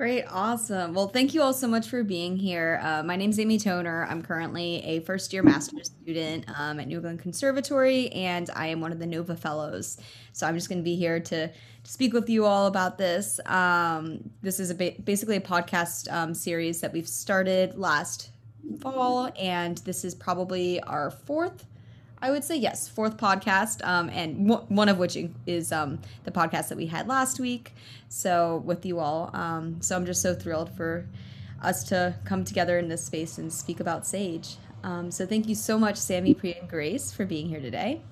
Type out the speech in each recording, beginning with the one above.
Great, awesome. Well, thank you all so much for being here. Uh, my name is Amy Toner. I'm currently a first year master's student um, at New England Conservatory, and I am one of the NOVA Fellows. So I'm just going to be here to, to, speak with you all about this. Um, this is a ba- basically a podcast um, series that we've started last fall, and this is probably our fourth I would say yes, fourth podcast, um, and w- one of which is um, the podcast that we had last week. So with you all, um, so I'm just so thrilled for us to come together in this space and speak about Sage. Um, so thank you so much, Sammy, Priya, and Grace, for being here today.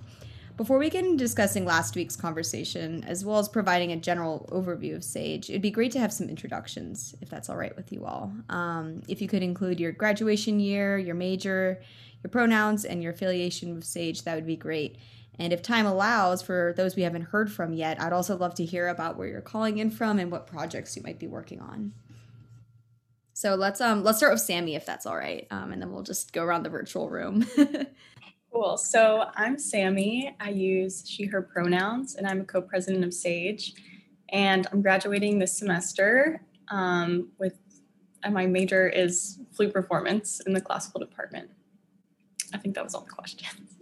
Before we get into discussing last week's conversation, as well as providing a general overview of Sage, it'd be great to have some introductions, if that's all right with you all. Um, if you could include your graduation year, your major, your pronouns and your affiliation with Sage, that would be great. And if time allows, for those we haven't heard from yet, I'd also love to hear about where you're calling in from and what projects you might be working on. So let's um let's start with Sammy if that's all right, um, and then we'll just go around the virtual room. cool. So I'm Sammy. I use she/her pronouns, and I'm a co-president of Sage. And I'm graduating this semester um, with, and my major is flute performance in the classical department. I think that was all the questions.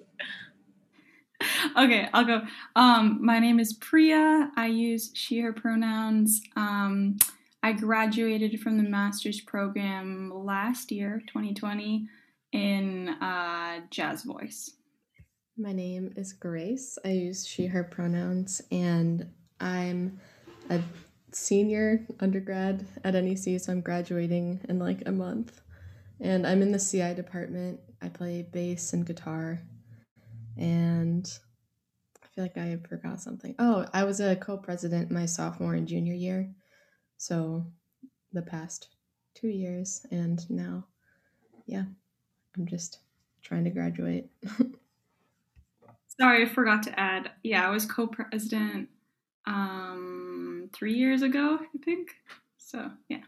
okay, I'll go. Um, my name is Priya. I use she, her pronouns. Um, I graduated from the master's program last year, 2020, in uh, jazz voice. My name is Grace. I use she, her pronouns, and I'm a senior undergrad at NEC, so I'm graduating in like a month. And I'm in the CI department I play bass and guitar. And I feel like I forgot something. Oh, I was a co president my sophomore and junior year. So the past two years. And now, yeah, I'm just trying to graduate. Sorry, I forgot to add. Yeah, I was co president um, three years ago, I think. So, yeah.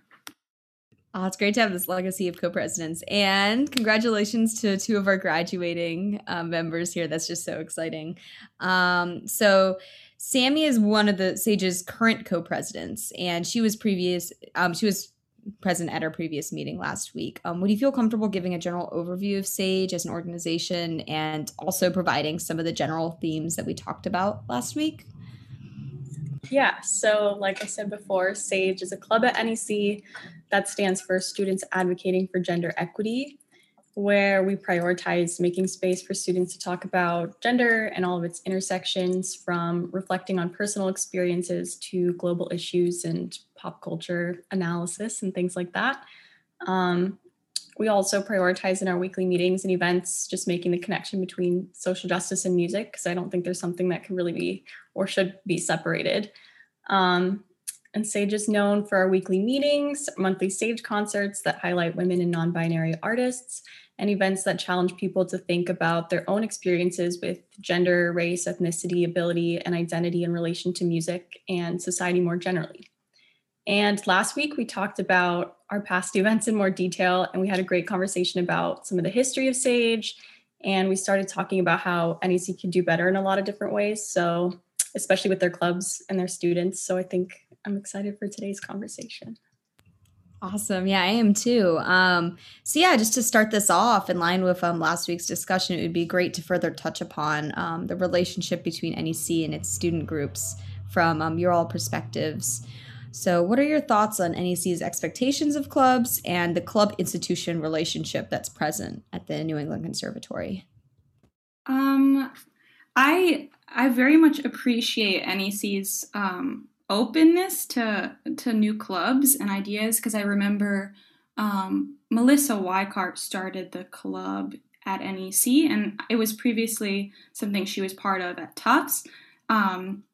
Oh, it's great to have this legacy of co-presidents, and congratulations to two of our graduating um, members here. That's just so exciting. Um, so, Sammy is one of the Sage's current co-presidents, and she was previous. Um, she was present at our previous meeting last week. Um, would you feel comfortable giving a general overview of Sage as an organization, and also providing some of the general themes that we talked about last week? Yeah, so like I said before, SAGE is a club at NEC that stands for Students Advocating for Gender Equity, where we prioritize making space for students to talk about gender and all of its intersections, from reflecting on personal experiences to global issues and pop culture analysis and things like that. Um, we also prioritize in our weekly meetings and events just making the connection between social justice and music because I don't think there's something that can really be or should be separated. Um, and Sage is known for our weekly meetings, monthly Sage concerts that highlight women and non binary artists, and events that challenge people to think about their own experiences with gender, race, ethnicity, ability, and identity in relation to music and society more generally. And last week, we talked about our past events in more detail, and we had a great conversation about some of the history of Sage. And we started talking about how NEC could do better in a lot of different ways. So, especially with their clubs and their students. So, I think I'm excited for today's conversation. Awesome. Yeah, I am too. Um, so yeah, just to start this off in line with um, last week's discussion, it would be great to further touch upon um, the relationship between NEC and its student groups from um, your all perspectives. So, what are your thoughts on NEC's expectations of clubs and the club institution relationship that's present at the New England Conservatory? Um, I I very much appreciate NEC's um, openness to to new clubs and ideas because I remember um, Melissa Weikart started the club at NEC, and it was previously something she was part of at Tufts, um,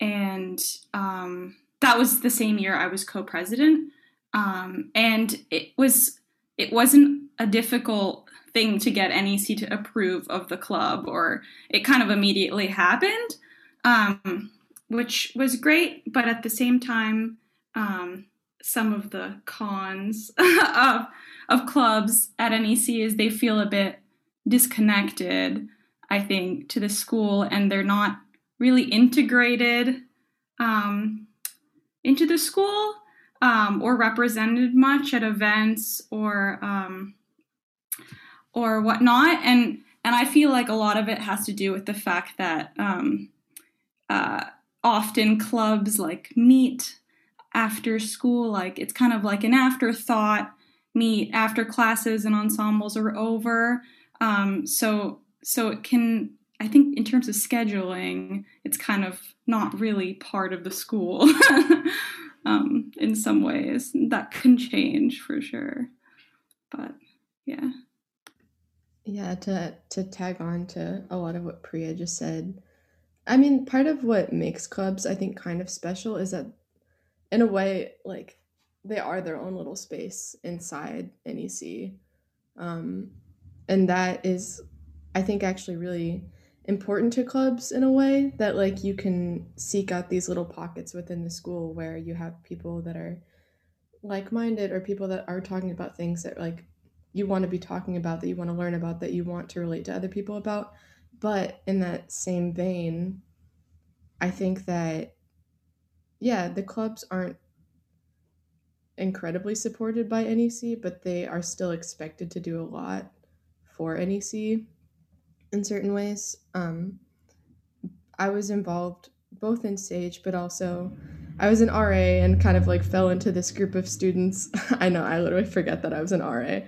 and um, that was the same year I was co-president, um, and it was it wasn't a difficult thing to get NEC to approve of the club, or it kind of immediately happened. Um, which was great, but at the same time, um, some of the cons of of clubs at NEC is they feel a bit disconnected. I think to the school, and they're not really integrated um, into the school. um, or represented much at events or um, or whatnot. And and I feel like a lot of it has to do with the fact that um, uh, often clubs like meet after school, like it's kind of like an afterthought meet after classes and ensembles are over. Um, so so it can I think in terms of scheduling, it's kind of not really part of the school um, in some ways. That can change for sure. But yeah. Yeah, to to tag on to a lot of what Priya just said. I mean, part of what makes clubs I think kind of special is that in a way like they are their own little space inside NEC. Um, and that is I think actually really important to clubs in a way that like you can seek out these little pockets within the school where you have people that are like-minded or people that are talking about things that like you want to be talking about that you want to learn about that you want to relate to other people about but in that same vein i think that yeah the clubs aren't incredibly supported by NEC but they are still expected to do a lot for NEC in certain ways. Um, I was involved both in Sage, but also I was an RA and kind of like fell into this group of students. I know I literally forget that I was an RA.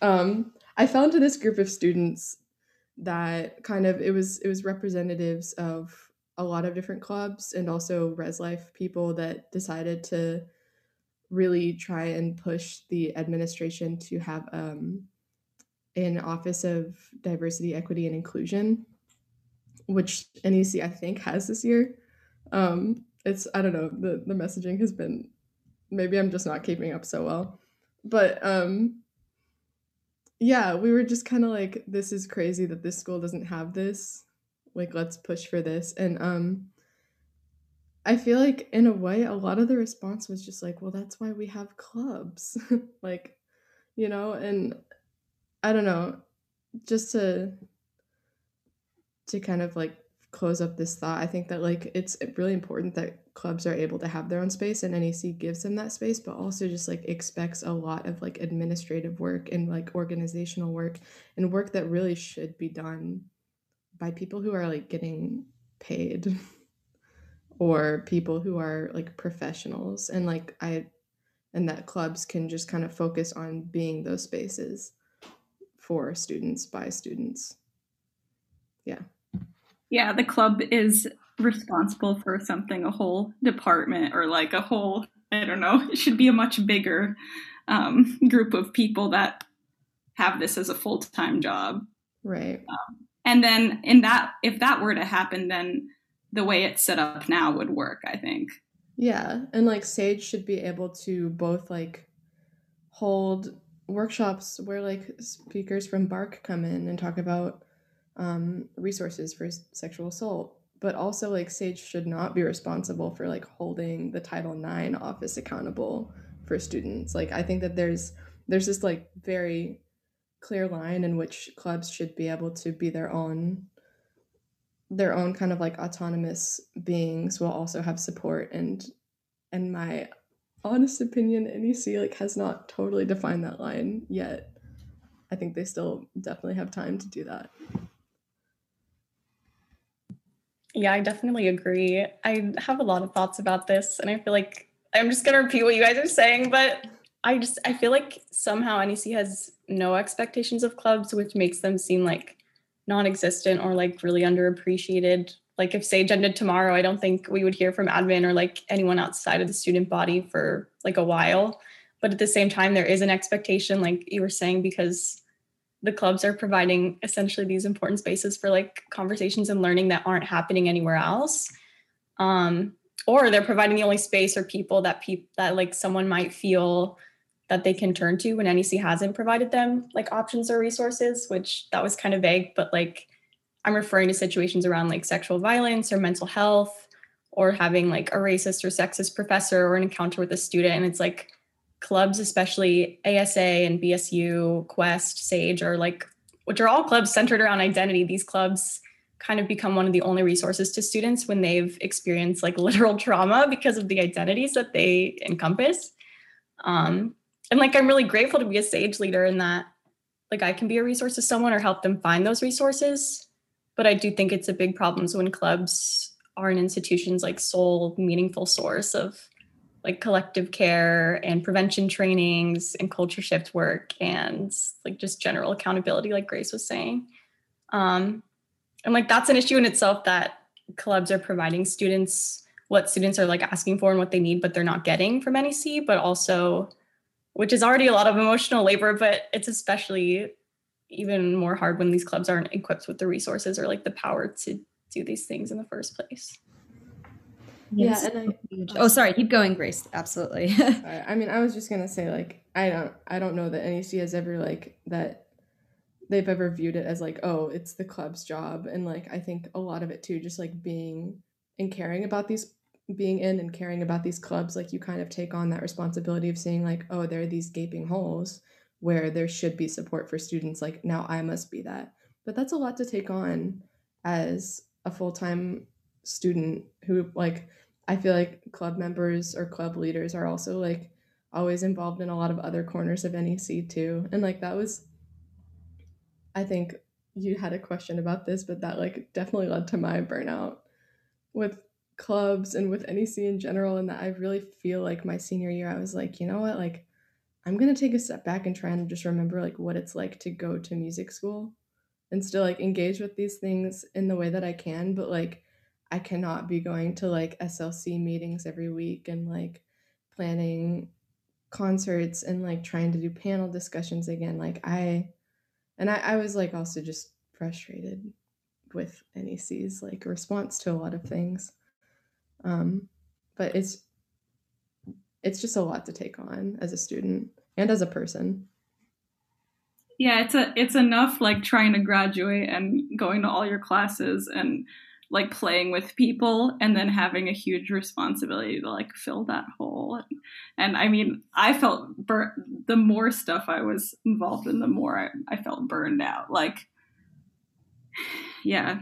Um, I fell into this group of students that kind of it was it was representatives of a lot of different clubs and also res life people that decided to really try and push the administration to have um, in Office of Diversity, Equity, and Inclusion, which NEC I think has this year. Um, it's I don't know the the messaging has been maybe I'm just not keeping up so well, but um, yeah, we were just kind of like this is crazy that this school doesn't have this. Like let's push for this and um. I feel like in a way a lot of the response was just like, well, that's why we have clubs. like, you know, and I don't know, just to to kind of like close up this thought, I think that like it's really important that clubs are able to have their own space and NEC gives them that space, but also just like expects a lot of like administrative work and like organizational work and work that really should be done by people who are like getting paid or people who are like professionals and like I and that clubs can just kind of focus on being those spaces for students by students. Yeah. Yeah, the club is responsible for something a whole department or like a whole, I don't know, it should be a much bigger um, group of people that have this as a full time job. Right. Um, and then in that, if that were to happen, then the way it's set up now would work, I think. Yeah. And like Sage should be able to both like hold workshops where like speakers from BARC come in and talk about um, resources for sexual assault but also like sage should not be responsible for like holding the title ix office accountable for students like i think that there's there's this like very clear line in which clubs should be able to be their own their own kind of like autonomous beings will also have support and and my honest opinion, NEC like has not totally defined that line yet. I think they still definitely have time to do that. Yeah, I definitely agree. I have a lot of thoughts about this, and I feel like I'm just gonna repeat what you guys are saying, but I just I feel like somehow NEC has no expectations of clubs, which makes them seem like non-existent or like really underappreciated like if sage ended tomorrow i don't think we would hear from admin or like anyone outside of the student body for like a while but at the same time there is an expectation like you were saying because the clubs are providing essentially these important spaces for like conversations and learning that aren't happening anywhere else um or they're providing the only space or people that people that like someone might feel that they can turn to when NEC hasn't provided them like options or resources, which that was kind of vague, but like I'm referring to situations around like sexual violence or mental health or having like a racist or sexist professor or an encounter with a student. And it's like clubs, especially ASA and BSU, Quest, Sage, are like, which are all clubs centered around identity. These clubs kind of become one of the only resources to students when they've experienced like literal trauma because of the identities that they encompass. Um, and like I'm really grateful to be a sage leader in that like I can be a resource to someone or help them find those resources. But I do think it's a big problem so when clubs are an institution's like sole meaningful source of like collective care and prevention trainings and culture shift work and like just general accountability like grace was saying. Um, and like that's an issue in itself that clubs are providing students what students are like asking for and what they need but they're not getting from nec but also which is already a lot of emotional labor but it's especially even more hard when these clubs aren't equipped with the resources or like the power to do these things in the first place yeah, and I, oh sorry keep going grace absolutely. I mean i was just gonna say like i don't i don't know that nec has ever like that they've ever viewed it as like oh it's the club's job and like i think a lot of it too just like being and caring about these being in and caring about these clubs like you kind of take on that responsibility of seeing like oh there are these gaping holes where there should be support for students like now i must be that. But that's a lot to take on as a full-time student who like i feel like club members or club leaders are also like always involved in a lot of other corners of nec too. And like that was i think you had a question about this but that like definitely led to my burnout with clubs and with nec in general. And that i really feel like my senior year i was like you know what? Like i'm gonna take a step back and try and just remember like what it's like to go to music school and still like engage with these things in the way that i can. But like I cannot be going to like SLC meetings every week and like planning concerts and like trying to do panel discussions again. Like I and I, I was like also just frustrated with NEC's like response to a lot of things. Um but it's it's just a lot to take on as a student and as a person. Yeah, it's a it's enough like trying to graduate and going to all your classes and like playing with people and then having a huge responsibility to like fill that hole. And, and i mean i felt bur- the more stuff i was involved in the more I, I felt burned out. Like yeah.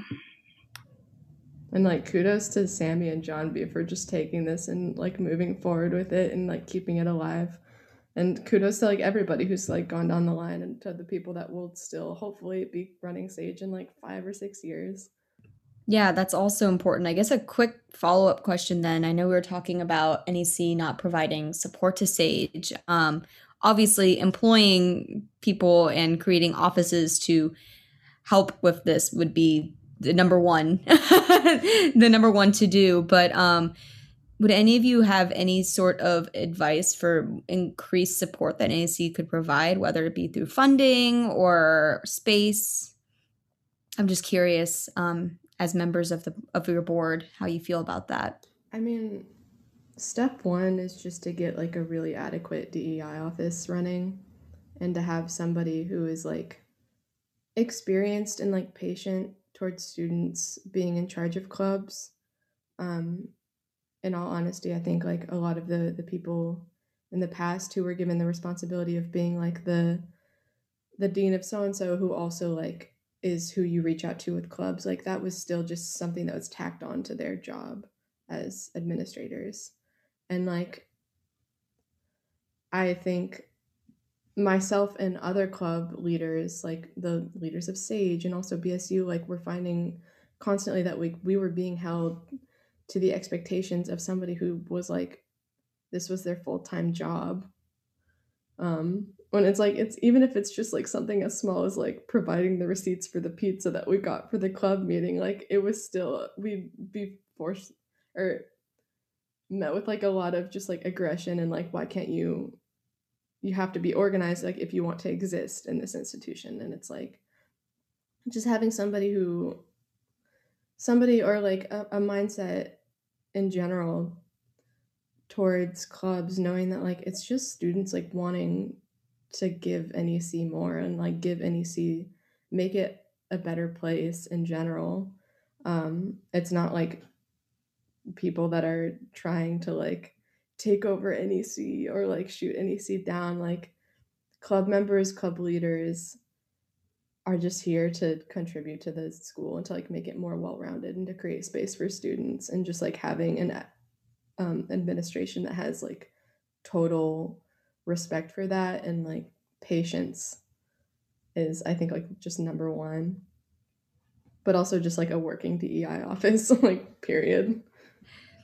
And like kudos to sammy and john b for just taking this and like moving forward with it and like keeping it alive. And kudos to like everybody who's like gone down the line and to the people that will still hopefully be running sage in like five or six years yeah, that's also important. I guess a quick follow up question then. I know we were talking about NEC not providing support to SAGE. Um, obviously, employing people and creating offices to help with this would be the number one, the number one to do. But um, would any of you have any sort of advice for increased support that NEC could provide, whether it be through funding or space? I'm just curious um, as members of the of your board how you feel about that? I mean step one is just to get like a really adequate dei office running and to have somebody who is like experienced and like patient towards students being in charge of clubs. Um in all honesty i think like a lot of the the people in the past who were given the responsibility of being like the the dean of so and so who also like is who you reach out to with clubs like that was still just something that was tacked on to their job as administrators. And like i think myself and other club leaders like the leaders of sage and also bsu like we're finding constantly that we we were being held to the expectations of somebody who was like this was their full-time job. Um when it's like it's even if it's just like something as small as like providing the receipts for the pizza that we got for the club meeting like it was still we'd be forced or met with like a lot of just like aggression and like why can't you you have to be organized like if you want to exist in this institution. And it's like just having somebody who somebody or like a, a mindset in general towards clubs knowing that like it's just students like wanting to give NEC more and like give NEC make it a better place in general. Um, it's not like people that are trying to like take over NEC or like shoot NEC down. Like club members, club leaders are just here to contribute to the school and to like make it more well-rounded and to create space for students and just like having an um, administration that has like total respect for that and like patience is I think like just number one. But also just like a working DEI office, like period.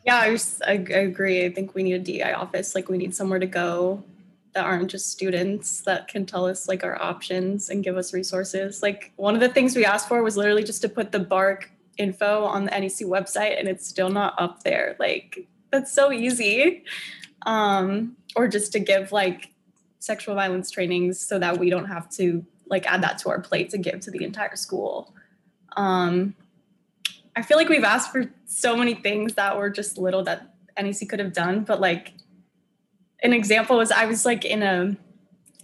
Yeah, I, just, I, I agree. I think we need a DEI office. Like we need somewhere to go that aren't just students that can tell us like our options and give us resources. Like one of the things we asked for was literally just to put the BARC info on the NEC website and it's still not up there. Like that's so easy. Um, or just to give like sexual violence trainings so that we don't have to like add that to our plate to give to the entire school. Um, I feel like we've asked for so many things that were just little that NEC could have done, but like an example was I was like in a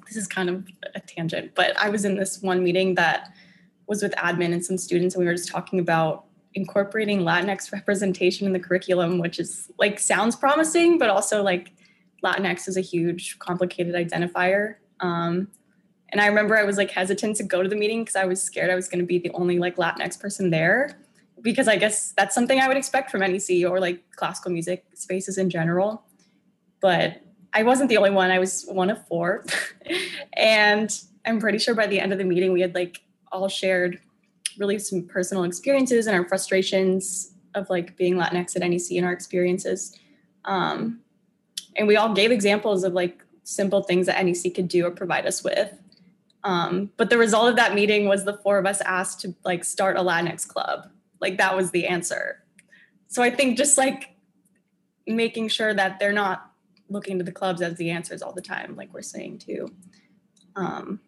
this is kind of a tangent, but I was in this one meeting that was with admin and some students, and we were just talking about incorporating Latinx representation in the curriculum, which is like sounds promising, but also like Latinx is a huge, complicated identifier. Um, and I remember I was like hesitant to go to the meeting because I was scared I was going to be the only like Latinx person there, because I guess that's something I would expect from NEC or like classical music spaces in general. But I wasn't the only one. I was one of four. and I'm pretty sure by the end of the meeting, we had like all shared really some personal experiences and our frustrations of like being Latinx at NEC and our experiences. Um, and we all gave examples of like simple things that NEC could do or provide us with. Um, but the result of that meeting was the four of us asked to like start a Latinx club. Like that was the answer. So I think just like making sure that they're not looking to the clubs as the answers all the time, like we're saying too. Um,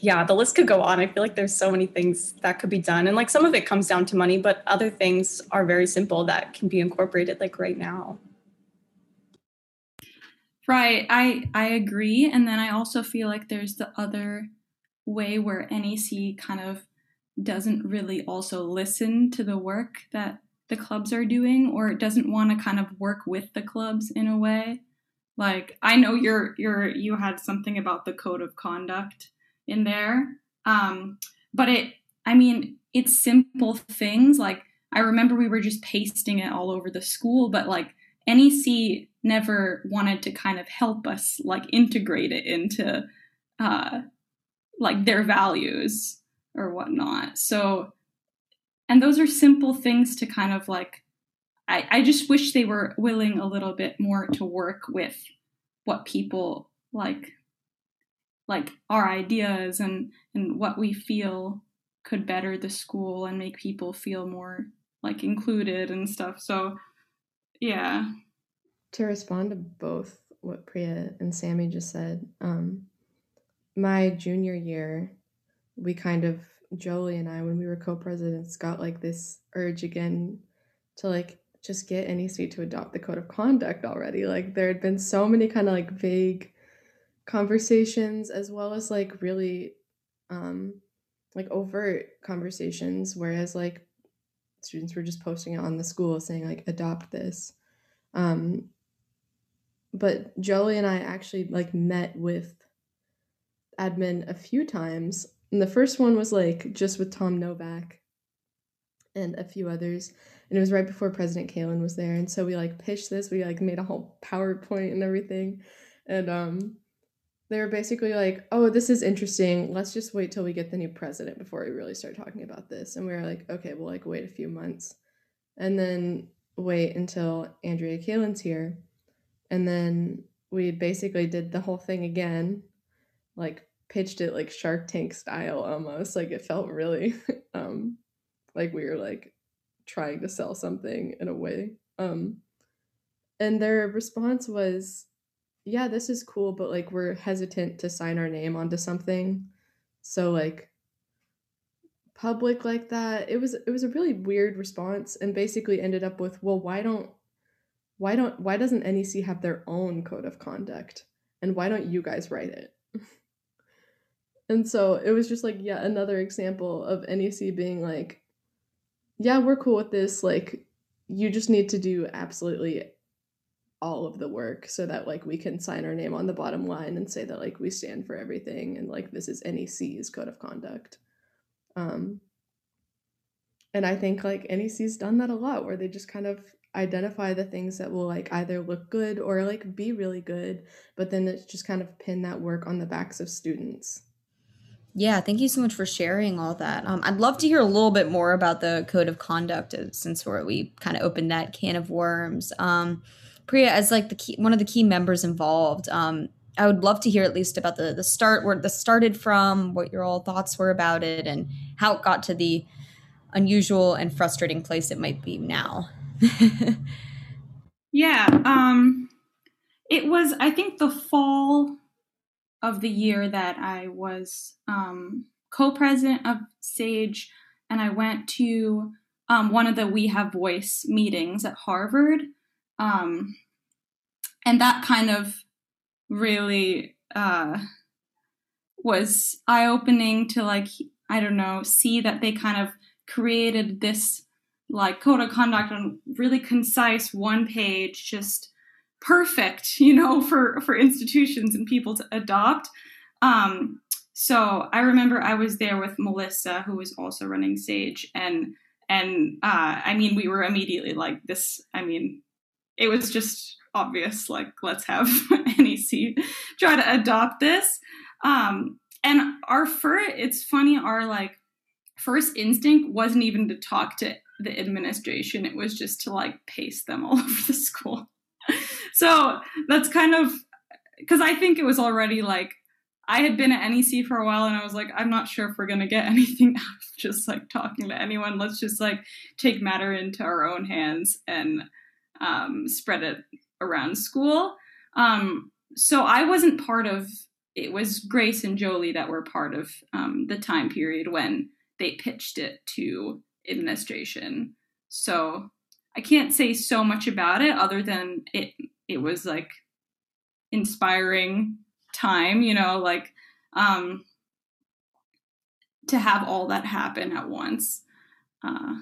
yeah, the list could go on. I feel like there's so many things that could be done. And like some of it comes down to money, but other things are very simple that can be incorporated like right now. Right. I I agree. And then I also feel like there's the other way where NEC kind of doesn't really also listen to the work that the clubs are doing or it doesn't want to kind of work with the clubs in a way like i know you're you're you had something about the code of conduct in there um but it i mean it's simple things like i remember we were just pasting it all over the school but like nec never wanted to kind of help us like integrate it into uh like their values or whatnot. So and those are simple things to kind of like I, I just wish they were willing a little bit more to work with what people like like our ideas and and what we feel could better the school and make people feel more like included and stuff. So yeah to respond to both what priya and sammy just said um my junior year we kind of Jolie and I, when we were co-presidents, got like this urge again to like just get NEC to adopt the code of conduct already. Like there had been so many kind of like vague conversations as well as like really um like overt conversations, whereas like students were just posting it on the school saying like adopt this. Um but Jolie and I actually like met with admin a few times and the first one was like just with Tom Novak and a few others. And it was right before President Kalyn was there. And so we like pitched this. We like made a whole PowerPoint and everything. And um they were basically like, oh, this is interesting. Let's just wait till we get the new president before we really start talking about this. And we were like, okay, we'll like wait a few months. And then wait until Andrea Kalyn's here. And then we basically did the whole thing again, like pitched it like Shark Tank style almost. Like it felt really um like we were like trying to sell something in a way. Um and their response was yeah, this is cool, but like we're hesitant to sign our name onto something. So like public like that. It was it was a really weird response and basically ended up with, well, why don't why don't why doesn't NEC have their own code of conduct? And why don't you guys write it? And so it was just like yeah, another example of NEC being like, yeah, we're cool with this. Like, you just need to do absolutely all of the work so that like we can sign our name on the bottom line and say that like we stand for everything and like this is NEC's code of conduct. Um and I think like NEC's done that a lot where they just kind of identify the things that will like either look good or like be really good, but then it's just kind of pin that work on the backs of students. Yeah, thank you so much for sharing all that. Um, I'd love to hear a little bit more about the code of conduct uh, since we're, we kind of opened that can of worms. Um, Priya, as like the key, one of the key members involved, um, I would love to hear at least about the the start, where this started from, what your all thoughts were about it, and how it got to the unusual and frustrating place it might be now. yeah, um, it was. I think the fall of the year that I was um, co-president of Sage, and I went to um, one of the We Have Voice meetings at Harvard, um, and that kind of really uh, was eye-opening to like I don't know see that they kind of created this like code of conduct on really concise one page just perfect you know for for institutions and people to adopt. Um so i remember i was there with melissa who was also running sage and and uh i mean we were immediately like this i mean it was just obvious like let's have nec try to adopt this. Um and our first it's funny our like first instinct wasn't even to talk to the administration it was just to like paste them all over the school so that's kind of because I think it was already like I had been at NEC for a while and I was like, I'm not sure if we're gonna get anything out of just like talking to anyone. Let's just like take matter into our own hands and um, spread it around school. Um, so I wasn't part of it was Grace and Jolie that were part of um, the time period when they pitched it to administration. So I can't say so much about it other than it it was like inspiring time, you know, like um to have all that happen at once. Uh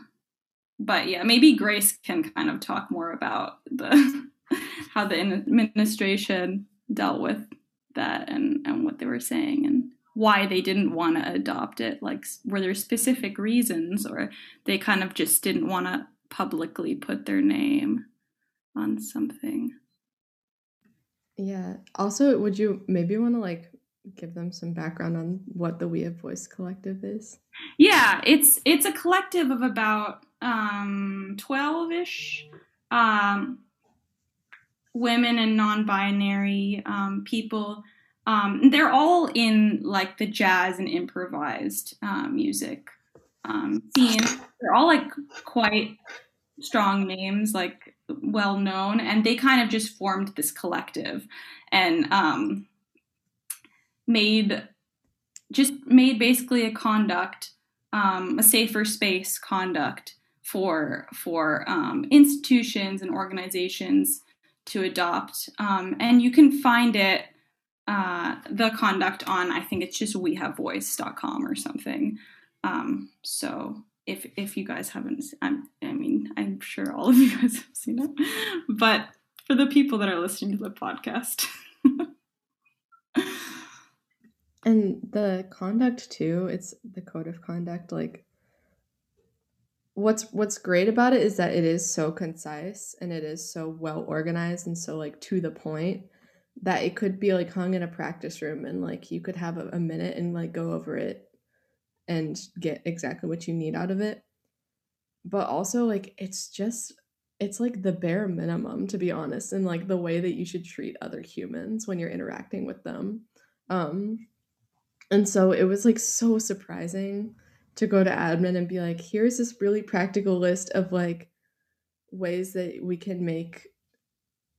but yeah, maybe Grace can kind of talk more about the how the administration dealt with that and and what they were saying and why they didn't want to adopt it like were there specific reasons or they kind of just didn't want to publicly put their name on something. Yeah. Also, would you maybe want to like give them some background on what the We Have Voice Collective is? Yeah, it's it's a collective of about um 12ish um women and non-binary um, people um, they're all in like the jazz and improvised uh, music um, scene. They're all like quite strong names, like well known, and they kind of just formed this collective and um, made just made basically a conduct, um, a safer space conduct for for um, institutions and organizations to adopt. Um, and you can find it uh, the conduct on I think it's just wehavevoice.com or something. Um, so if if you guys haven't, I'm, I mean, I'm sure all of you guys have seen it, but for the people that are listening to the podcast. and the conduct too, it's the code of conduct. Like, what's what's great about it is that it is so concise and it is so well organized and so like to the point that it could be like hung in a practice room and like you could have a, a minute and like go over it and get exactly what you need out of it. But also like it's just it's like the bare minimum to be honest and like the way that you should treat other humans when you're interacting with them. Um and so it was like so surprising to go to admin and be like here's this really practical list of like ways that we can make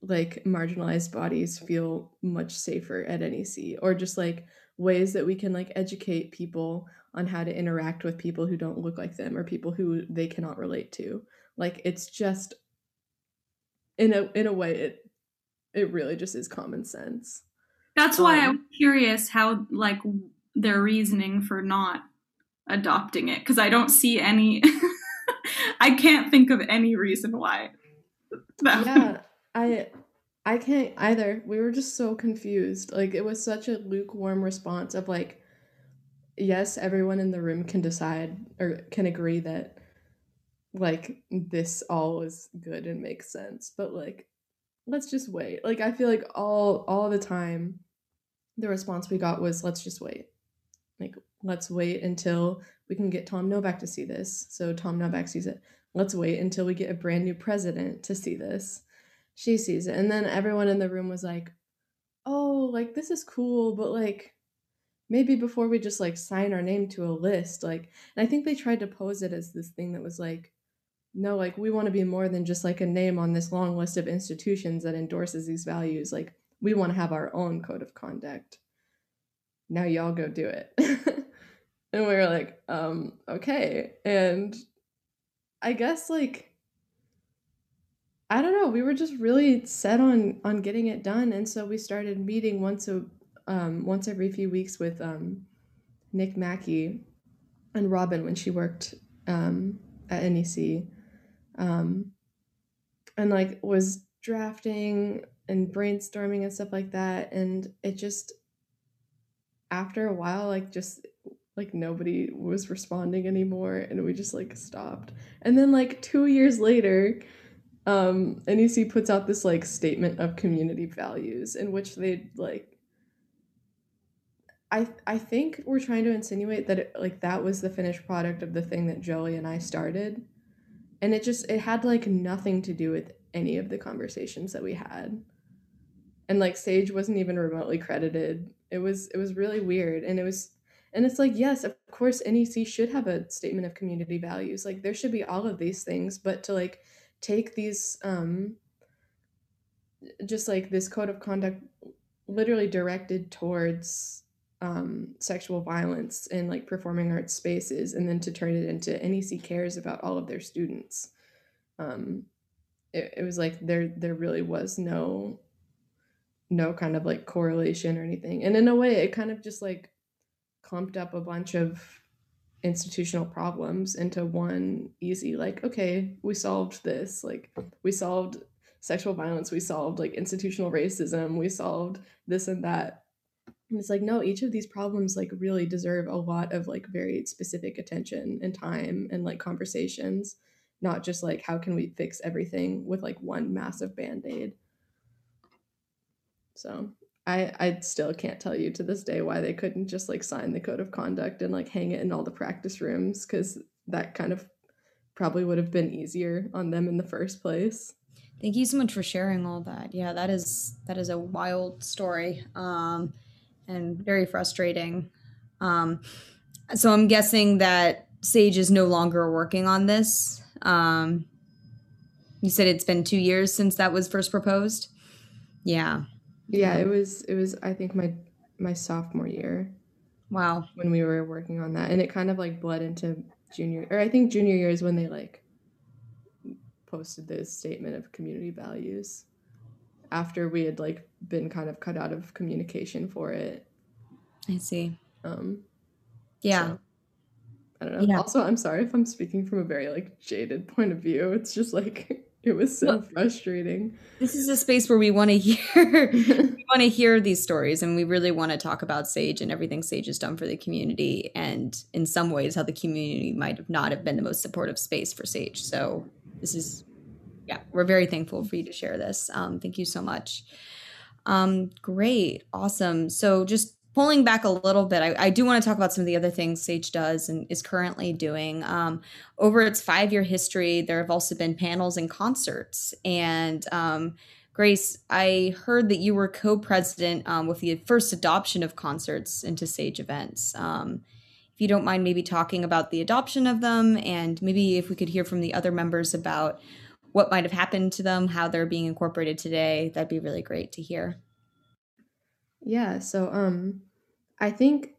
like marginalized bodies feel much safer at NEC or just like ways that we can like educate people on how to interact with people who don't look like them or people who they cannot relate to. Like it's just in a in a way it it really just is common sense. That's why um, I'm curious how like their reasoning for not adopting it because I don't see any I can't think of any reason why. yeah, I I can't either. We were just so confused. Like it was such a lukewarm response of like yes, everyone in the room can decide or can agree that like this all is good and makes sense, but like let's just wait. Like I feel like all all the time the response we got was let's just wait. Like let's wait until we can get Tom Novak to see this. So Tom Novak sees it. Let's wait until we get a brand new president to see this. She sees it. And then everyone in the room was like, "Oh, like this is cool, but like maybe before we just like sign our name to a list like and i think they tried to pose it as this thing that was like no like we want to be more than just like a name on this long list of institutions that endorses these values like we want to have our own code of conduct now y'all go do it and we were like um okay and i guess like i don't know we were just really set on on getting it done and so we started meeting once a um, once every few weeks with um, Nick Mackey and Robin when she worked um, at NEC, um, and like was drafting and brainstorming and stuff like that. And it just after a while, like just like nobody was responding anymore, and we just like stopped. And then like two years later. Um, NEC puts out this like statement of community values in which they like I I think we're trying to insinuate that it, like that was the finished product of the thing that Jolie and I started. And it just it had like nothing to do with any of the conversations that we had. And like Sage wasn't even remotely credited. It was it was really weird and it was and it's like yes, of course NEC should have a statement of community values. Like there should be all of these things, but to like take these um just like this code of conduct literally directed towards um, sexual violence in like performing arts spaces and then to turn it into NEC cares about all of their students. Um, it, it was like there there really was no no kind of like correlation or anything. And in a way it kind of just like clumped up a bunch of institutional problems into one easy like okay we solved this like we solved sexual violence we solved like institutional racism we solved this and that. And it's like no each of these problems like really deserve a lot of like very specific attention and time and like conversations not just like how can we fix everything with like one massive band-aid. So i i still can't tell you to this day why they couldn't just like sign the code of conduct and like hang it in all the practice rooms because that kind of probably would have been easier on them in the first place thank you so much for sharing all that yeah that is that is a wild story um and very frustrating. Um, so I'm guessing that Sage is no longer working on this. Um, you said it's been two years since that was first proposed. Yeah. Yeah, it was. It was. I think my my sophomore year. Wow. When we were working on that, and it kind of like bled into junior, or I think junior year is when they like posted this statement of community values after we had like been kind of cut out of communication for it. I see. Um yeah. So, I don't know. Yeah. Also, I'm sorry if I'm speaking from a very like jaded point of view. It's just like it was so well, frustrating. This is a space where we want to hear we want to hear these stories and we really want to talk about Sage and everything Sage has done for the community and in some ways how the community might have not have been the most supportive space for Sage. So this is yeah, we're very thankful for you to share this. Um, thank you so much. Um, great, awesome. So just pulling back a little bit, I, I, do want to talk about some of the other things Sage does and is currently doing. Um, over its five year history, there have also been panels and concerts. And um, Grace, I heard that you were co president um, with the first adoption of concerts into Sage events. Um, if you don't mind, maybe talking about the adoption of them and maybe if we could hear from the other members about what might have happened to them, how they're being incorporated today. That'd be really great to hear. Yeah, so um I think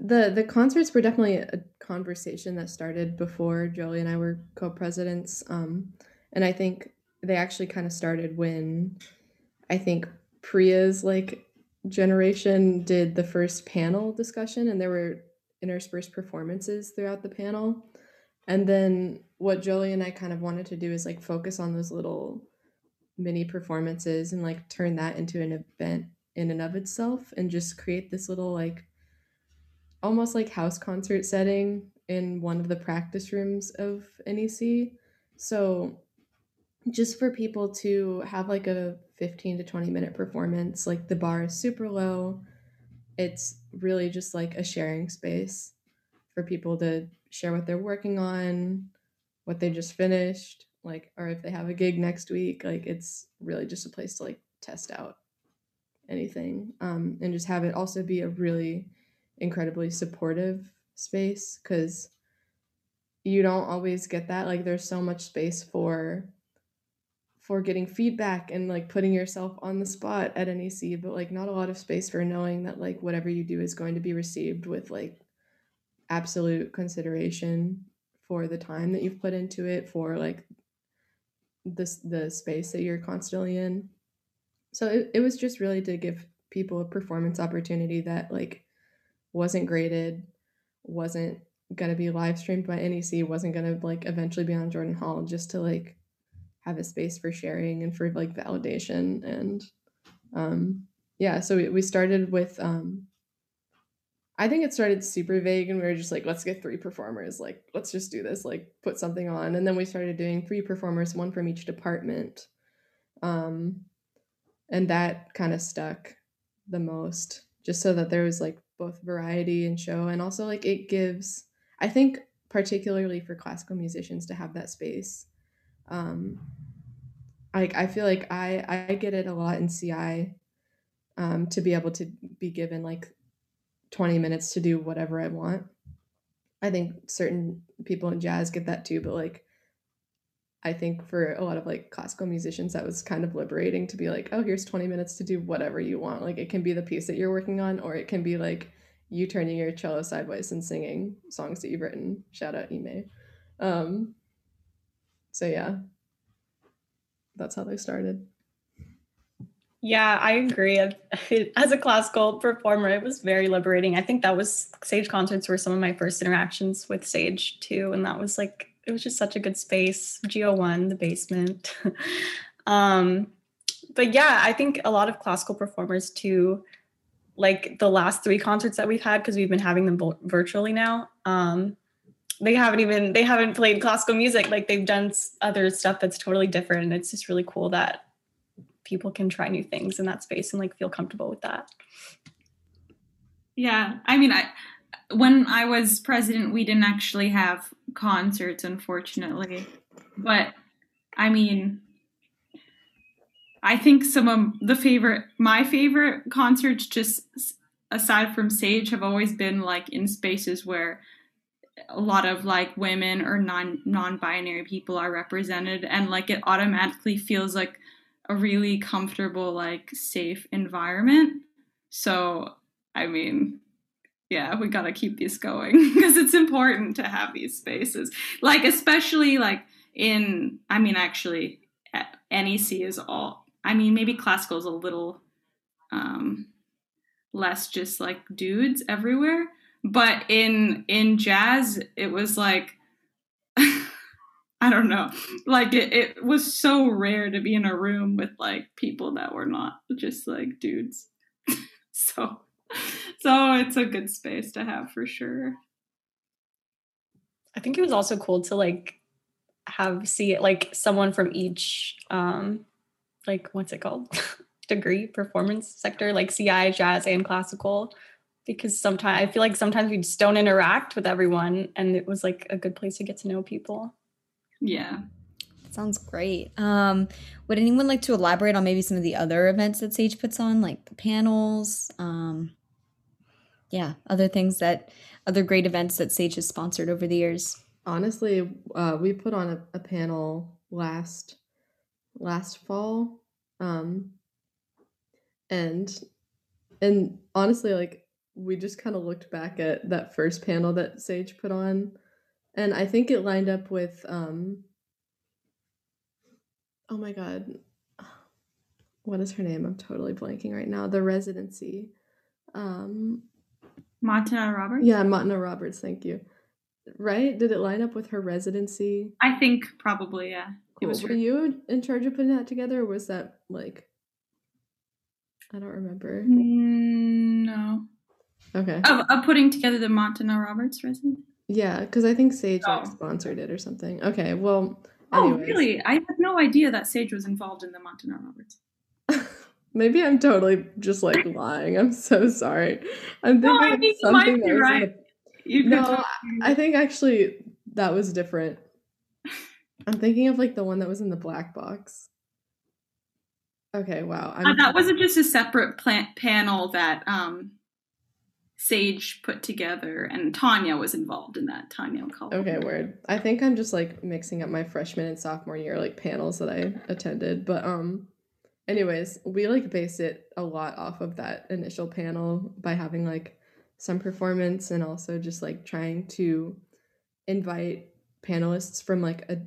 the the concerts were definitely a conversation that started before Jolie and I were co-presidents. Um and I think they actually kind of started when I think Priya's like generation did the first panel discussion and there were interspersed performances throughout the panel. And then what Jolie and I kind of wanted to do is like focus on those little mini performances and like turn that into an event in and of itself and just create this little like almost like house concert setting in one of the practice rooms of NEC. So just for people to have like a 15 to 20 minute performance, like the bar is super low. It's really just like a sharing space for people to share what they're working on, what they just finished, like or if they have a gig next week, like it's really just a place to like test out anything um, and just have it also be a really incredibly supportive space because you don't always get that like there's so much space for for getting feedback and like putting yourself on the spot at NEC, but like not a lot of space for knowing that like whatever you do is going to be received with like absolute consideration for the time that you've put into it, for like this the space that you're constantly in. So it, it was just really to give people a performance opportunity that like wasn't graded, wasn't gonna be live streamed by NEC, wasn't gonna like eventually be on Jordan Hall, just to like have a space for sharing and for like validation and um yeah so we, we started with um I think it started super vague and we were just like, let's get three performers. Like, let's just do this, like put something on. And then we started doing three performers, one from each department. Um, and that kind of stuck the most, just so that there was like both variety and show. And also like it gives, I think, particularly for classical musicians to have that space. Um, like I feel like I I get it a lot in CI um, to be able to be given like 20 minutes to do whatever I want. I think certain people in jazz get that too, but like I think for a lot of like classical musicians that was kind of liberating to be like, oh, here's 20 minutes to do whatever you want. Like it can be the piece that you're working on or it can be like you turning your cello sideways and singing songs that you've written. Shout out Ime. Um so yeah. That's how they started. Yeah, I agree. As a classical performer, it was very liberating. I think that was Sage concerts were some of my first interactions with Sage too, and that was like it was just such a good space. Geo One, the basement. um, but yeah, I think a lot of classical performers too, like the last three concerts that we've had because we've been having them virtually now. Um, they haven't even they haven't played classical music like they've done other stuff that's totally different and it's just really cool that people can try new things in that space and like feel comfortable with that. Yeah, I mean, I when I was president, we didn't actually have concerts, unfortunately. But I mean, I think some of the favorite, my favorite concerts, just aside from Sage, have always been like in spaces where a lot of like women or non non-binary people are represented and like it automatically feels like a really comfortable, like safe environment. So, I mean, yeah, we got to keep this going because it's important to have these spaces. Like, especially like in, I mean, actually, NEC is all, I mean, maybe classical is a little um, less just like dudes everywhere. But in in jazz, it was like I don't know. Like it, it was so rare to be in a room with like people that were not just like dudes. so so it's a good space to have for sure. I think it was also cool to like have see it like someone from each um like what's it called? degree performance sector like CI, jazz and classical because sometimes I feel like sometimes we just don't interact with everyone and it was like a good place to get to know people. Yeah. Sounds great. Um, would anyone like to elaborate on maybe some of the other events that Sage puts on, like the panels? Um, yeah, other things that, other great events that Sage has sponsored over the years. Honestly, uh, we put on a, a panel last last fall, um, and and honestly, like we just kind of looked back at that first panel that Sage put on and I think it lined up with um oh my god what is her name? I'm totally blanking right now. The residency. Um Martina Roberts yeah Martina Roberts thank you right did it line up with her residency I think probably yeah cool. were you in charge of putting that together or was that like I don't remember mm, no okay of, of putting together the Martina Roberts residency Yeah, because I think Sage like sponsored it or something. Okay, well. Oh, really? I had no idea that Sage was involved in the Martina Roberts. Maybe I'm totally just like lying. I'm so sorry. I'm thinking no, I think something that right. The... You no, I think actually that was different. I'm thinking of like the one that was in the black box. Okay, wow. Uh, that wasn't just a separate plant panel that um Sage put together, and Tanya was involved in that. Tanya called. Okay, word. I think I'm just like mixing up my freshman and sophomore year like panels that I attended, but um, anyways, we like base it a lot off of that initial panel by having like some performance and also just like trying to invite panelists from like a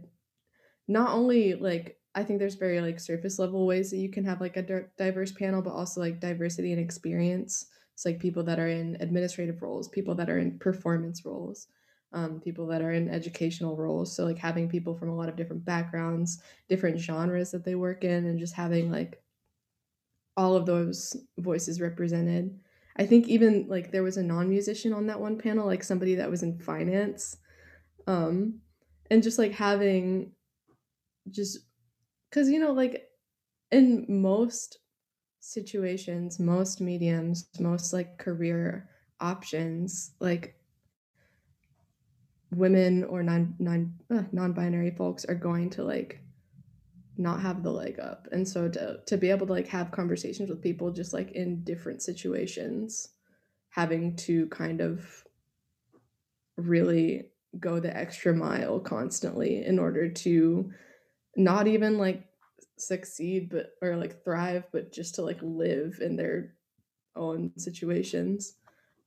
not only like I think there's very like surface level ways that you can have like a diverse panel, but also like diversity and experience. It's like people that are in administrative roles, people that are in performance roles, um, people that are in educational roles. So like having people from a lot of different backgrounds, different genres that they work in, and just having like all of those voices represented. I think even like there was a non-musician on that one panel, like somebody that was in finance. Um, and just like having just because you know like in most situations, most mediums, most like career options, like women or non non uh, non-binary folks are going to like not have the leg up. And so to to be able to like have conversations with people just like in different situations, having to kind of really go the extra mile constantly in order to not even like succeed but or like thrive but just to like live in their own situations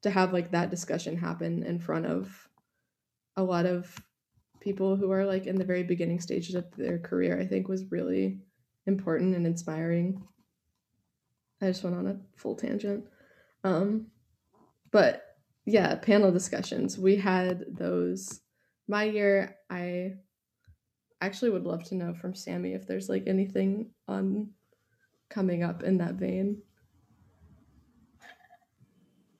to have like that discussion happen in front of a lot of people who are like in the very beginning stages of their career i think was really important and inspiring. I just went on a full tangent. Um but yeah panel discussions. We had those. My year i actually would love to know from Sammy if there's like anything on coming up in that vein.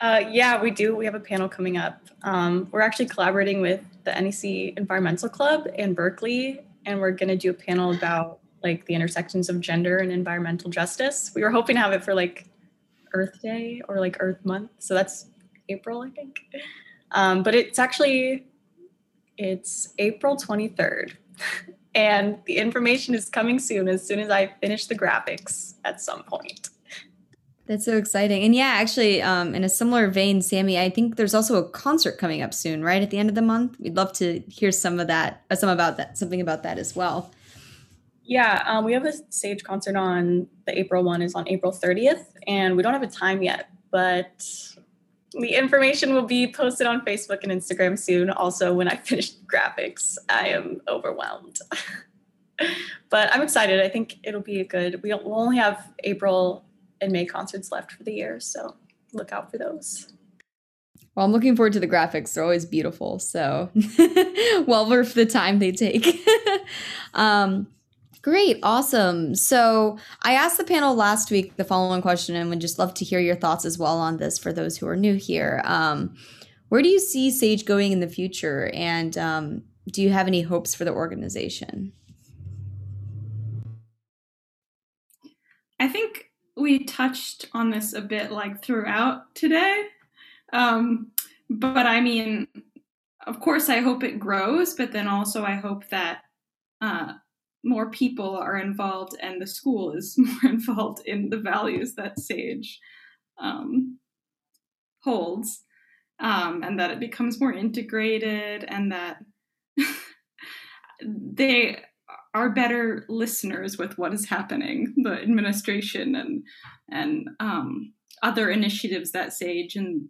Uh, yeah, we do. We have a panel coming up. Um, we're actually collaborating with the NEC Environmental Club in Berklee, and we're going to do a panel about like the intersections of gender and environmental justice. We were hoping to have it for like Earth Day or like Earth Month, so that's April, I think. Um, but it's actually it's April 23rd and the information is coming soon as soon as I finish the graphics at some point. That's so exciting. And yeah, actually, um, in a similar vein, Sammy, I think there's also a concert coming up soon, right? At the end of the month. We'd love to hear some of that, uh, some about that, something about that as well. Yeah, um, we have a Sage concert on the April one is on April 30th, and we don't have a time yet, but the information will be posted on Facebook and Instagram soon. Also, when I finish graphics, I am overwhelmed. but I'm excited. I think it'll be a good. We'll only have April and May concerts left for the year, so look out for those. Well, I'm looking forward to the graphics. They're always beautiful. So, well worth the time they take. um, Great, awesome. So I asked the panel last week the following question and would just love to hear your thoughts as well on this for those who are new here. Um, where do you see Sage going in the future? And um, do you have any hopes for the organization? I think we touched on this a bit like throughout today. Um, but I mean, of course, I hope it grows, but then also I hope that uh, more people are involved and the school is more involved in the values that Sage um, holds, um, and that it becomes more integrated and that they are better listeners with what is happening, the administration and and um, other initiatives that Sage and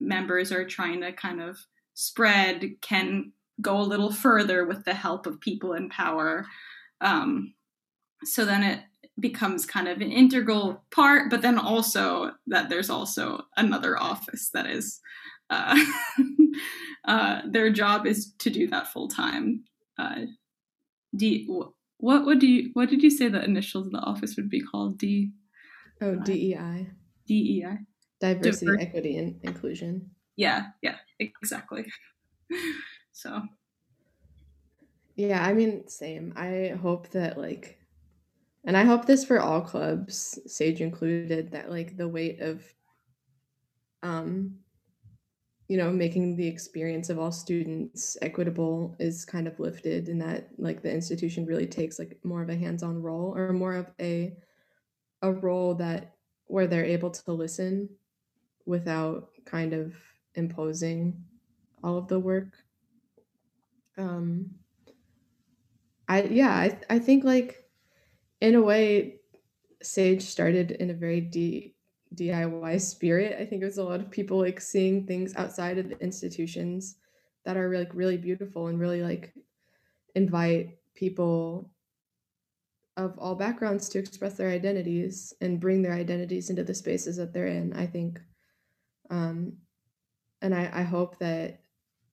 members are trying to kind of spread can go a little further with the help of people in power um, so then it becomes kind of an integral part, but then also that there's also another office that is uh, uh, their job is to do that full time. Uh, D, what would you what did you say the initials of the office would be called? D. Oh, DEI. DEI. Diversity, Diver- equity, and inclusion. Yeah, yeah, exactly. so yeah, I mean, same. I hope that like and I hope this for all clubs, Sage included, that like the weight of um you know, making the experience of all students equitable is kind of lifted and that like the institution really takes like more of a hands-on role or more of a a role that where they're able to listen without kind of imposing all of the work. Um I yeah, I I think like in a way Sage started in a very D, DIY spirit. I think it was a lot of people like seeing things outside of the institutions that are like really beautiful and really like invite people of all backgrounds to express their identities and bring their identities into the spaces that they're in. I think um and I, I hope that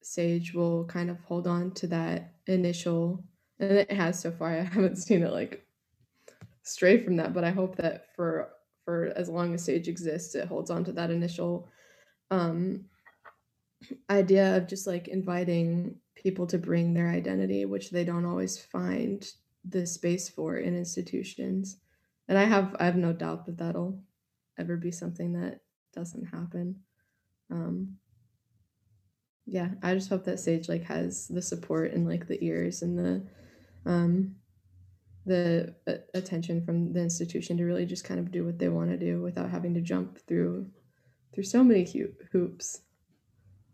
Sage will kind of hold on to that initial and it has so far. I haven't seen it like stray from that, but I hope that for for as long as Sage exists, it holds on to that initial um, idea of just like inviting people to bring their identity, which they don't always find the space for in institutions. And I have I have no doubt that that'll ever be something that doesn't happen. Um, yeah, I just hope that Sage like has the support and like the ears and the um, the uh, attention from the institution to really just kind of do what they want to do without having to jump through through so many hoops.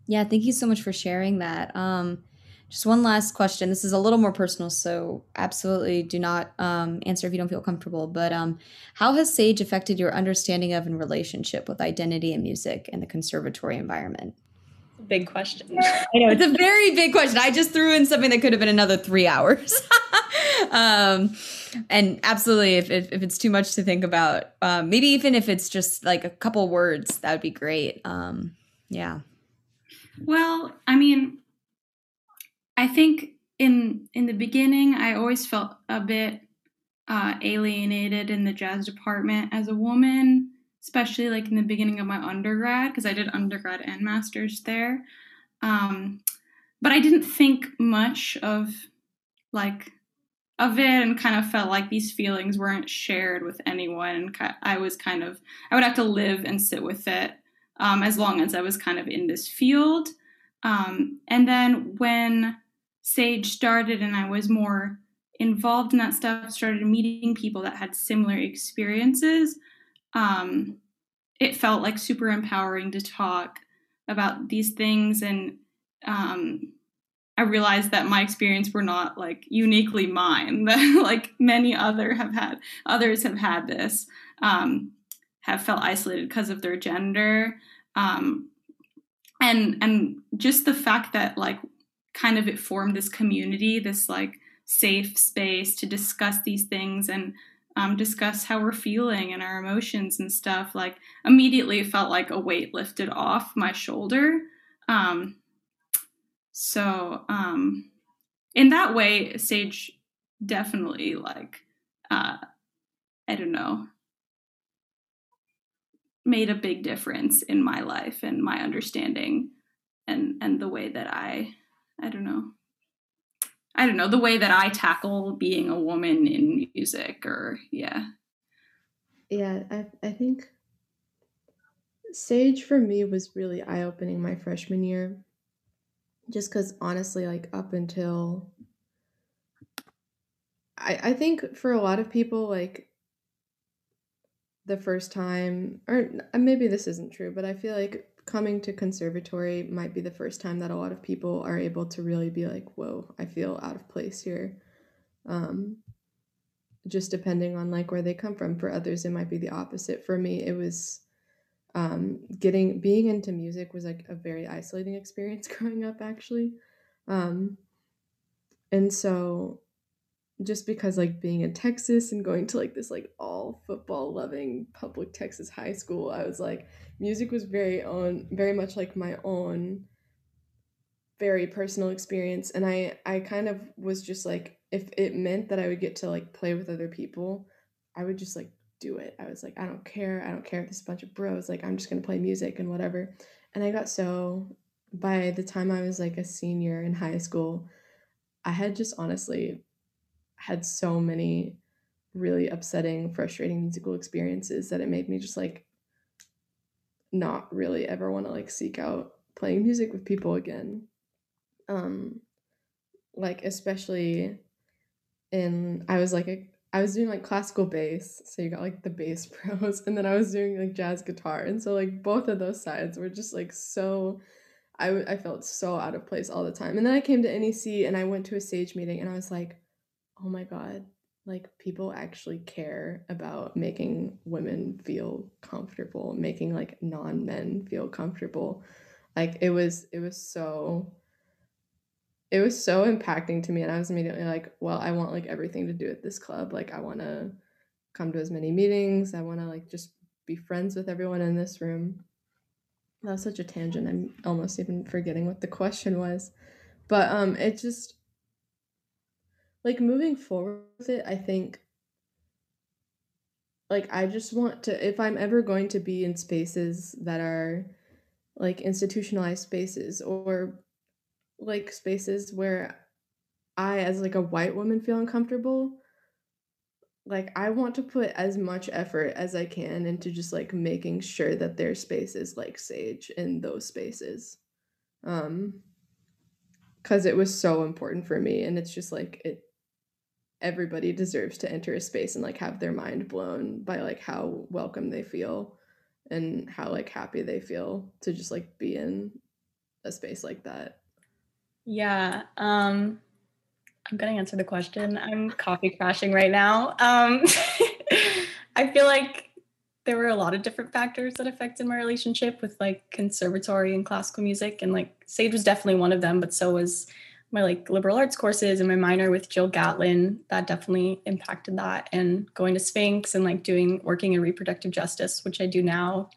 Yeah, thank you so much for sharing that. Um, just one last question. This is a little more personal, so absolutely do not um, answer if you don't feel comfortable. But um, how has Sage affected your understanding of and relationship with identity and music and the conservatory environment? Big question. I know it's a very big question. I just threw in something that could have been another three hours. um, and absolutely, if, if, if, it's too much to think about, um, maybe even if it's just like a couple words, that would be great. Um, yeah. Well, I mean, I think in in the beginning, I always felt a bit uh, alienated in the jazz department as a woman, especially like in the beginning of my undergrad because I did undergrad and masters there. Um, but I didn't think much of like of it and kind of felt like these feelings weren't shared with anyone. I was kind of, I would have to live and sit with it um, as long as I was kind of in this field. Um, and then when Sage started and I was more involved in that stuff, started meeting people that had similar experiences, um, it felt like super empowering to talk about these things and um, I realized that my experience were not like uniquely mine. That like many other have had others have had this, um, have felt isolated because of their gender, um, and and just the fact that like kind of it formed this community, this like safe space to discuss these things and um, discuss how we're feeling and our emotions and stuff. Like immediately it felt like a weight lifted off my shoulder. Um, so um, in that way, Sage definitely like uh, I don't know made a big difference in my life and my understanding and and the way that I I don't know I don't know the way that I tackle being a woman in music or yeah. Yeah I I think Sage for me was really eye opening my freshman year just because honestly like up until I, I think for a lot of people like the first time or maybe this isn't true but i feel like coming to conservatory might be the first time that a lot of people are able to really be like whoa i feel out of place here. Um, just depending on like where they come from. For others it might be the opposite. For me it was um, getting being into music was like a very isolating experience growing up actually. Um, and so just because like being in texas and going to like this like all football loving public texas high school i was like music was very own very much like my own very personal experience. And i i kind of was just like if it meant that i would get to like play with other people i would just like do it. I was like, I don't care. I don't care if is a bunch of bros. Like, I'm just going to play music and whatever. And I got so by the time I was like a senior in high school, I had just honestly had so many really upsetting, frustrating musical experiences that it made me just like not really ever want to like seek out playing music with people again. Um like especially in I was like a I was doing like classical bass, so you got like the bass pros, and then I was doing like jazz guitar, and so like both of those sides were just like so. I, I felt so out of place all the time. And then I came to NEC and I went to a Sage meeting and I was like, oh my God, like people actually care about making women feel comfortable, making like non men feel comfortable. Like it was, it was so it was so impacting to me and i was immediately like well i want like everything to do at this club. Like i want to come to as many meetings. I want to like just be friends with everyone in this room. That was such a tangent. I'm almost even forgetting what the question was. But um it just like moving forward with it i think like i just want to if i'm ever going to be in spaces that are like institutionalized spaces or like spaces where I as like a white woman feel uncomfortable like I want to put as much effort as I can into just like making sure that their space is like Sage in those spaces. Um cuz it was so important for me and it's just like it everybody deserves to enter a space and like have their mind blown by like how welcome they feel and how like happy they feel to just like be in a space like that. Yeah. Um, I'm going to answer the question. I'm coffee crashing right now. Um, I feel like there were a lot of different factors that affected my relationship with like conservatory and classical music. And like Sage was definitely one of them, but so was my like liberal arts courses and my minor with Jill Gatlin. That definitely impacted that. And going to Sphinx and like doing working in reproductive justice, which I do now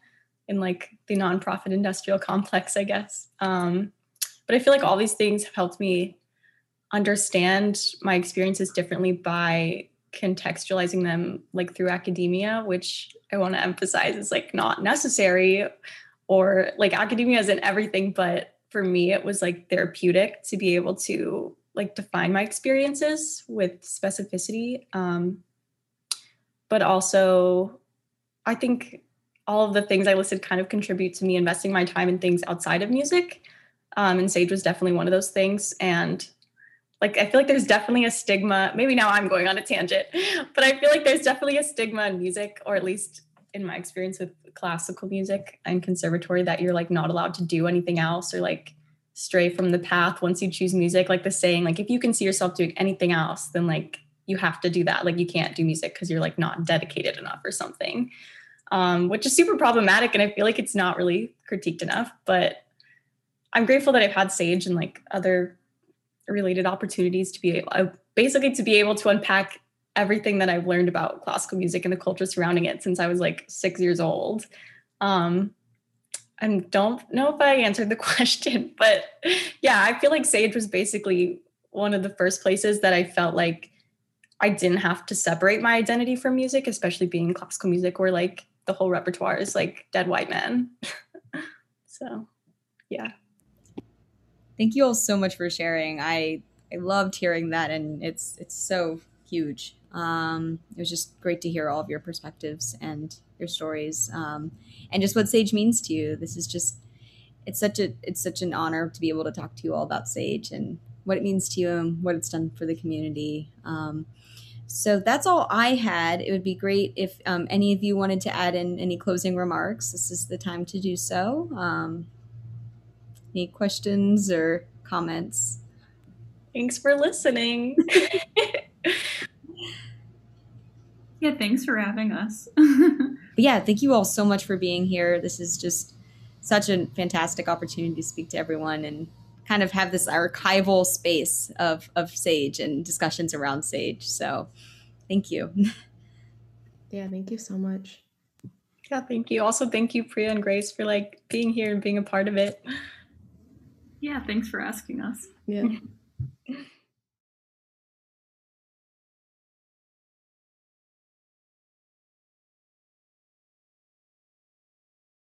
in like the nonprofit industrial complex, I guess. Um, but I feel like all these things have helped me understand my experiences differently by contextualizing them like through academia, which I want to emphasize is like not necessary or like academia isn't everything, but for me it was like therapeutic to be able to like define my experiences with specificity. Um, but also I think all of the things I listed kind of contribute to me investing my time in things outside of music um, and Sage was definitely one of those things. And like, I feel like there's definitely a stigma. Maybe now I'm going on a tangent, but I feel like there's definitely a stigma in music, or at least in my experience with classical music and conservatory, that you're like not allowed to do anything else or like stray from the path once you choose music. Like the saying, like, if you can see yourself doing anything else, then like you have to do that. Like, you can't do music because you're like not dedicated enough or something. Um, which is super problematic. And I feel like it's not really critiqued enough. But I'm grateful that I've had Sage and like other related opportunities to be able, basically to be able to unpack everything that I've learned about classical music and the culture surrounding it since I was like six years old. Um, and don't know if I answered the question, but yeah, I feel like Sage was basically one of the first places that I felt like I didn't have to separate my identity from music, especially being classical music where like the whole repertoire is like dead white man. so yeah. Thank you all so much for sharing. I I loved hearing that, and it's it's so huge. Um, it was just great to hear all of your perspectives and your stories, um, and just what Sage means to you. This is just it's such a it's such an honor to be able to talk to you all about Sage and what it means to you and what it's done for the community. Um, so that's all I had. It would be great if um, any of you wanted to add in any closing remarks. This is the time to do so. Um, any questions or comments? Thanks for listening. yeah, thanks for having us. yeah, thank you all so much for being here. This is just such a fantastic opportunity to speak to everyone and kind of have this archival space of of Sage and discussions around Sage. So, thank you. Yeah, thank you so much. Yeah, thank you. Also, thank you, Priya and Grace, for like being here and being a part of it. Yeah, thanks for asking us. Yeah.